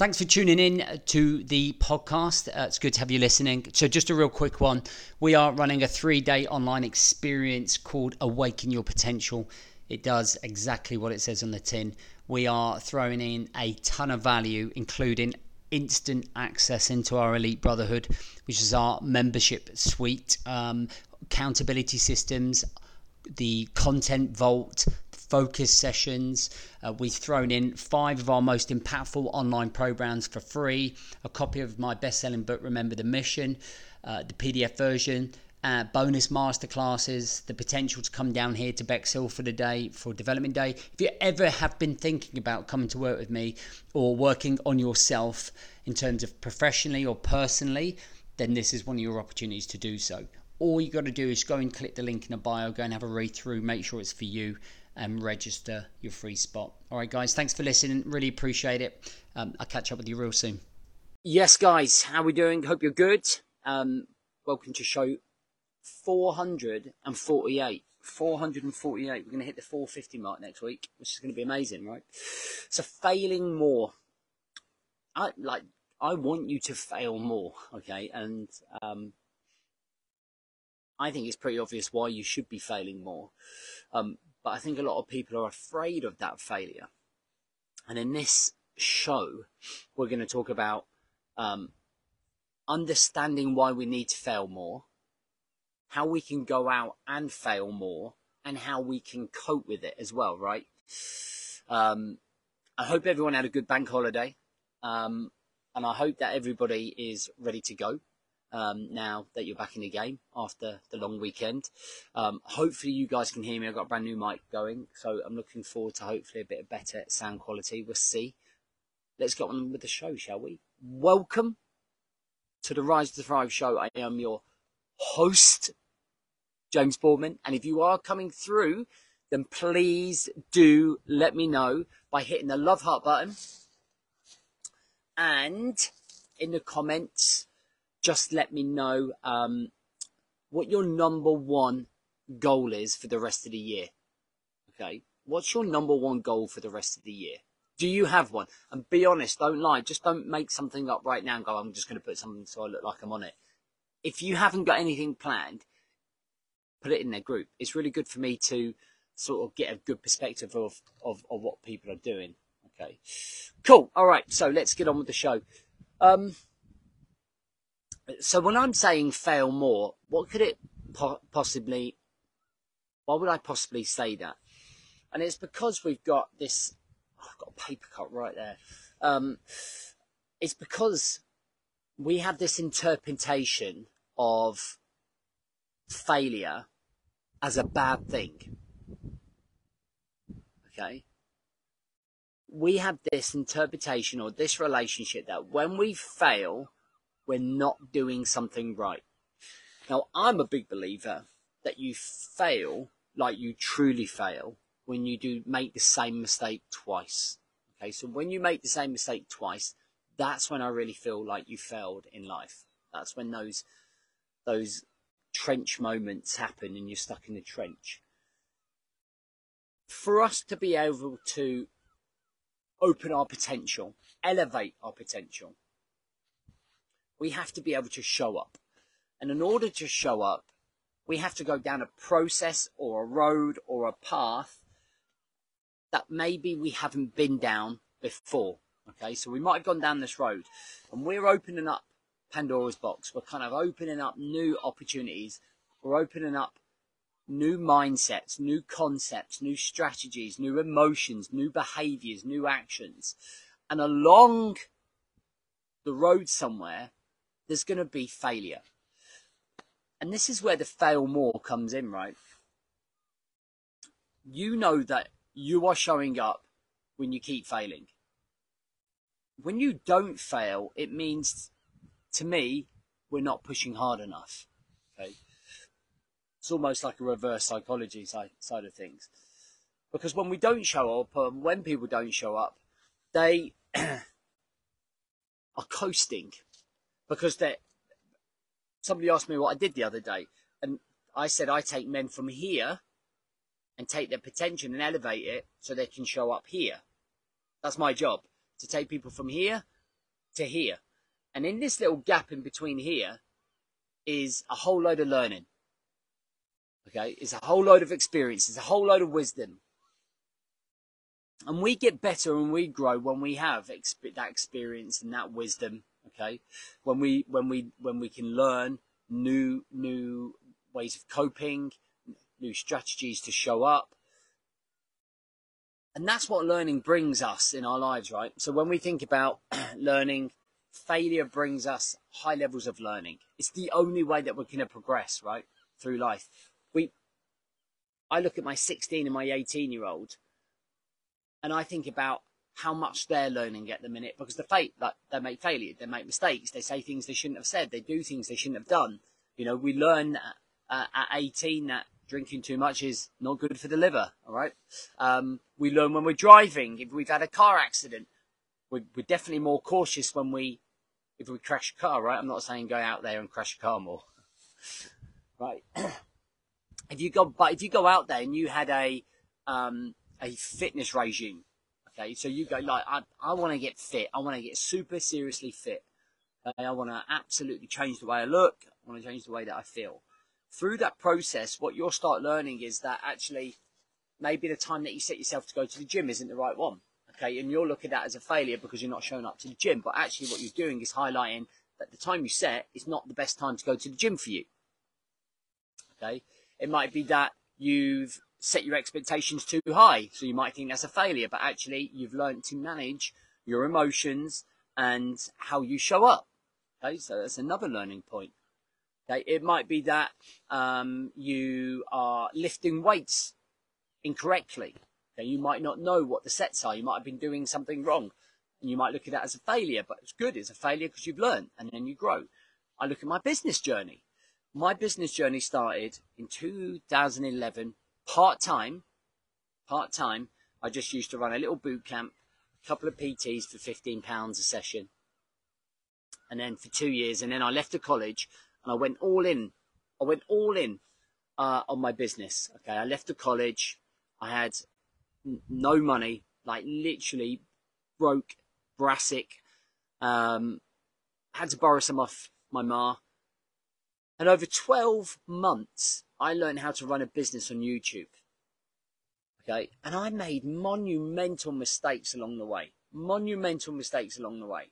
Thanks for tuning in to the podcast. Uh, it's good to have you listening. So, just a real quick one. We are running a three day online experience called Awaken Your Potential. It does exactly what it says on the tin. We are throwing in a ton of value, including instant access into our Elite Brotherhood, which is our membership suite, um, accountability systems, the content vault, focus sessions. Uh, we've thrown in five of our most impactful online programs for free a copy of my best selling book, Remember the Mission, uh, the PDF version. Uh, bonus masterclasses, the potential to come down here to Bexhill for the day, for development day. If you ever have been thinking about coming to work with me or working on yourself in terms of professionally or personally, then this is one of your opportunities to do so. All you got to do is go and click the link in the bio, go and have a read through, make sure it's for you, and register your free spot. All right, guys, thanks for listening. Really appreciate it. Um, I'll catch up with you real soon. Yes, guys, how we doing? Hope you're good. Um, welcome to show 448. 448. We're going to hit the 450 mark next week, which is going to be amazing, right? So failing more. I like. I want you to fail more, okay? And um, I think it's pretty obvious why you should be failing more. Um, but I think a lot of people are afraid of that failure. And in this show, we're going to talk about um, understanding why we need to fail more, how we can go out and fail more, and how we can cope with it as well, right? Um, I hope everyone had a good bank holiday. Um, and I hope that everybody is ready to go um, now that you're back in the game after the long weekend. Um, hopefully, you guys can hear me. I've got a brand new mic going, so I'm looking forward to hopefully a bit of better sound quality. We'll see. Let's get on with the show, shall we? Welcome to the Rise to Thrive show. I am your host, James Boardman, and if you are coming through, then please do let me know by hitting the love heart button and in the comments just let me know um, what your number one goal is for the rest of the year. Okay. What's your number one goal for the rest of the year? Do you have one? And be honest, don't lie. Just don't make something up right now and go, I'm just going to put something so I look like I'm on it. If you haven't got anything planned, put it in their group. It's really good for me to sort of get a good perspective of, of, of what people are doing. Okay. Cool. All right. So let's get on with the show. Um, so when I'm saying fail more, what could it po- possibly? Why would I possibly say that? And it's because we've got this. Oh, I've got a paper cut right there. Um, it's because we have this interpretation of failure as a bad thing. Okay? We have this interpretation or this relationship that when we fail, we're not doing something right. Now, I'm a big believer that you fail like you truly fail when you do make the same mistake twice. Okay, so when you make the same mistake twice, that's when I really feel like you failed in life. That's when those those trench moments happen and you're stuck in the trench. For us to be able to open our potential, elevate our potential, we have to be able to show up. And in order to show up, we have to go down a process or a road or a path that maybe we haven't been down before. Okay, so we might have gone down this road and we're opening up Pandora's box. We're kind of opening up new opportunities. We're opening up new mindsets, new concepts, new strategies, new emotions, new behaviors, new actions. And along the road somewhere, there's going to be failure. And this is where the fail more comes in, right? You know that you are showing up when you keep failing. When you don't fail, it means to me, we're not pushing hard enough. Okay. It's almost like a reverse psychology side, of things. Because when we don't show up, um, when people don't show up, they are coasting because they somebody asked me what I did the other day, and I said I take men from here and take their potential and elevate it so they can show up here. That's my job to take people from here to here. And in this little gap in between here is a whole load of learning. Okay, it's a whole load of experience, it's a whole load of wisdom. And we get better and we grow when we have that experience and that wisdom. Okay, when we when we when we can learn new new ways of coping, new strategies to show up, and that's what learning brings us in our lives, right? So when we think about learning, failure brings us high levels of learning. It's the only way that we're going to progress, right, through life. We, I look at my 16 and my 18 year old, and I think about how much they're learning at the minute because the fate like they make failure, they make mistakes, they say things they shouldn't have said, they do things they shouldn't have done. You know, we learn uh, at 18 that drinking too much is not good for the liver. All right. Um, we learn when we're driving. If we've had a car accident, we're, we're, definitely more cautious when we, if we crash a car. Right. I'm not saying go out there and crash a car more. right. if you go, but if you go out there and you had a, um, a fitness regime, so you go like, I, I want to get fit. I want to get super seriously fit. I want to absolutely change the way I look. I want to change the way that I feel through that process, what you'll start learning is that actually maybe the time that you set yourself to go to the gym isn't the right one. Okay, and you'll look at that as a failure because you're not showing up to the gym. But actually, what you're doing is highlighting that the time you set is not the best time to go to the gym for you. Okay, it might be that you've set your expectations too high, so you might think that's a failure. But actually, you've learned to manage your emotions and how you show up. Okay, so that's another learning point. Okay, it might be that um, you are lifting weights incorrectly. Okay, you might not know what the sets are. You might have been doing something wrong, and you might look at that as a failure. But it's good. It's a failure because you've learned, and then you grow. I look at my business journey. My business journey started in 2011, part time. Part time. I just used to run a little boot camp, a couple of PTs for 15 pounds a session, and then for two years, and then I left the college and I went all in. I went all in uh, on my business. Okay, I left the college. I had n- no money, like literally broke, brassic. Um, had to borrow some off my ma. And over 12 months, I learned how to run a business on YouTube. Okay, and I made monumental mistakes along the way. Monumental mistakes along the way.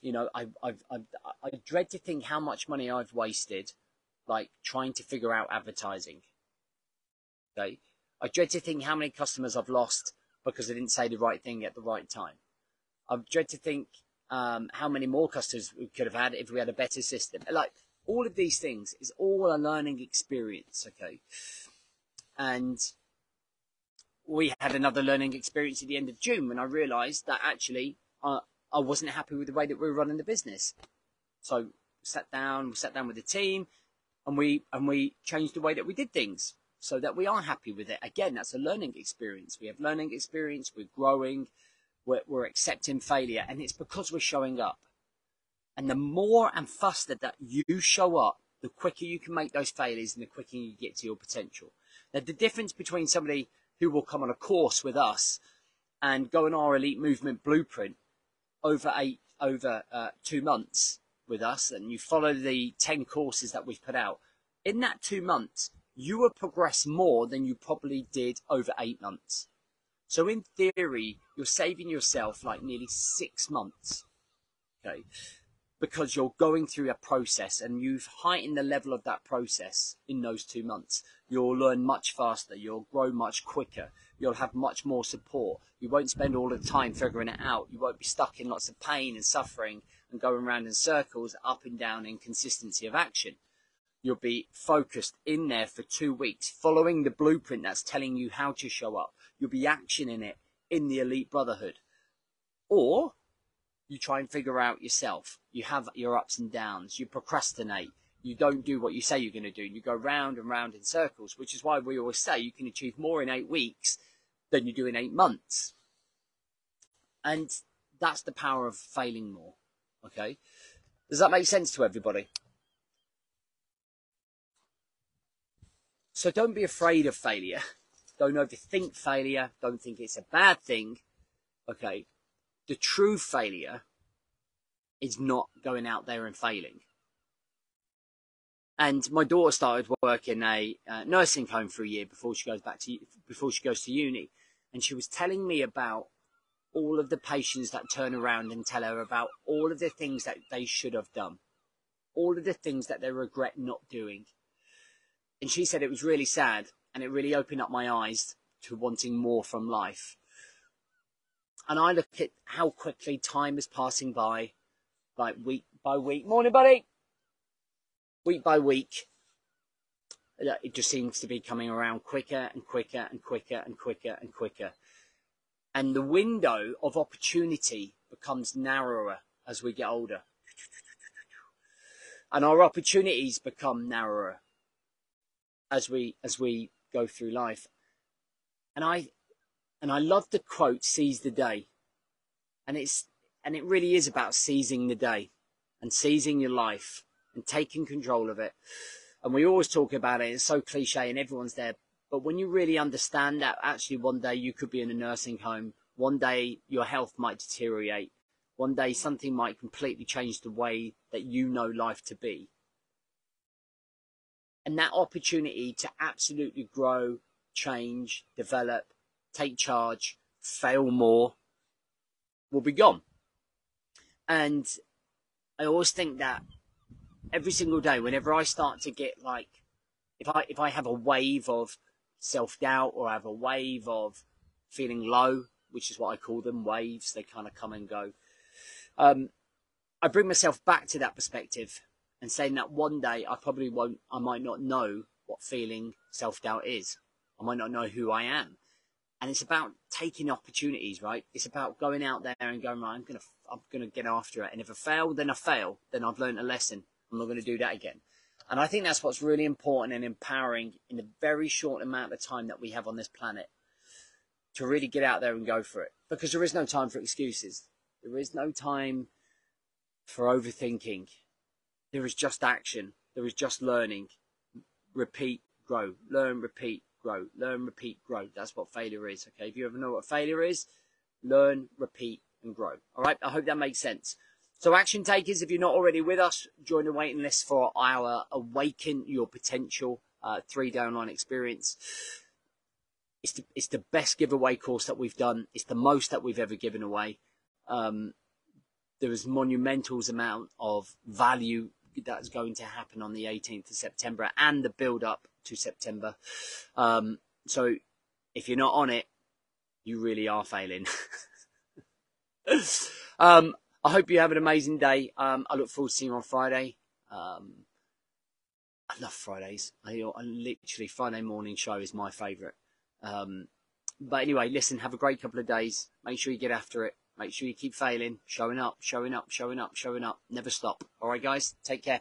You know, I, I've, I've, I dread to think how much money I've wasted, like trying to figure out advertising. Okay. I dread to think how many customers I've lost because I didn't say the right thing at the right time. I dread to think um, how many more customers we could have had if we had a better system. Like all of these things is all a learning experience. Okay. And we had another learning experience at the end of June when I realised that actually uh, I wasn't happy with the way that we were running the business. So sat down, we sat down with the team, and we and we changed the way that we did things so that we are happy with it. Again, that's a learning experience. We have learning experience. We're growing. We're, we're accepting failure, and it's because we're showing up. And the more and faster that you show up, the quicker you can make those failures, and the quicker you get to your potential. Now, the difference between somebody who will come on a course with us and go on our elite movement blueprint over eight over uh, two months with us and you follow the 10 courses that we've put out in that two months you will progress more than you probably did over eight months. So in theory you're saving yourself like nearly six months. Okay because you're going through a process and you've heightened the level of that process in those two months you'll learn much faster you'll grow much quicker you'll have much more support. You won't spend all the time figuring it out. You won't be stuck in lots of pain and suffering and going around in circles, up and down in consistency of action. You'll be focused in there for two weeks, following the blueprint that's telling you how to show up. You'll be actioning it in the elite brotherhood. Or you try and figure out yourself. You have your ups and downs. You procrastinate. You don't do what you say you're going to do. You go round and round in circles, which is why we always say you can achieve more in eight weeks than you do in eight months. And that's the power of failing more. Okay? Does that make sense to everybody? So don't be afraid of failure. Don't overthink failure. Don't think it's a bad thing. Okay? The true failure is not going out there and failing. And my daughter started working a uh, nursing home for a year before she goes back to before she goes to uni, and she was telling me about all of the patients that turn around and tell her about all of the things that they should have done, all of the things that they regret not doing. And she said it was really sad and it really opened up my eyes to wanting more from life. And I look at how quickly time is passing by, like week by week. Morning, buddy. Week by week. It just seems to be coming around quicker and quicker and quicker and quicker and quicker. And the window of opportunity becomes narrower as we get older. And our opportunities become narrower as we as we go through life. And I and I love the quote seize the day. And it's and it really is about seizing the day and seizing your life and taking control of it. And we always talk about it, it's so cliche and everyone's there. But when you really understand that actually one day you could be in a nursing home, one day your health might deteriorate, one day something might completely change the way that you know life to be. And that opportunity to absolutely grow, change, develop, take charge, fail more will be gone. And I always think that every single day, whenever I start to get like, if I if I have a wave of self doubt or I have a wave of feeling low, which is what I call them waves, they kind of come and go. Um, I bring myself back to that perspective and saying that one day I probably won't, I might not know what feeling self doubt is. I might not know who I am. And it's about taking opportunities, right? It's about going out there and going, right, I'm to, I'm to get after it. And if I fail, then I fail. Then I've learned a lesson. I'm not to do that again. And I think that's what's really important and empowering in the very short amount of time that we have on this planet to really get out there and go for it. Because there is no time for excuses. There is no time for overthinking. There is just action. There is just learning. Repeat, grow. Learn, repeat, grow. Learn, repeat, grow. That's what failure is. Okay. If you ever know what failure is, learn, repeat, and grow. All right. I hope that makes sense. So, action takers, if you're not already with us, join the waiting list for our Awaken Your Potential uh, three day online experience. It's the, it's the best giveaway course that we've done. It's the most that we've ever given away. Um, there is monumental amount of value that's going to happen on the 18th of September and the build up to September. Um, so if you're not on it, you really are failing. um, I hope you have an amazing day. Um, I look forward to seeing you on Friday. Um, I love Fridays. I, I, literally Friday morning show is my favourite. Um, but anyway, listen, have a great couple of days. Make sure you get after it. Make sure you keep failing, showing up, showing up, showing up, showing up. Never stop. All right, guys, take care.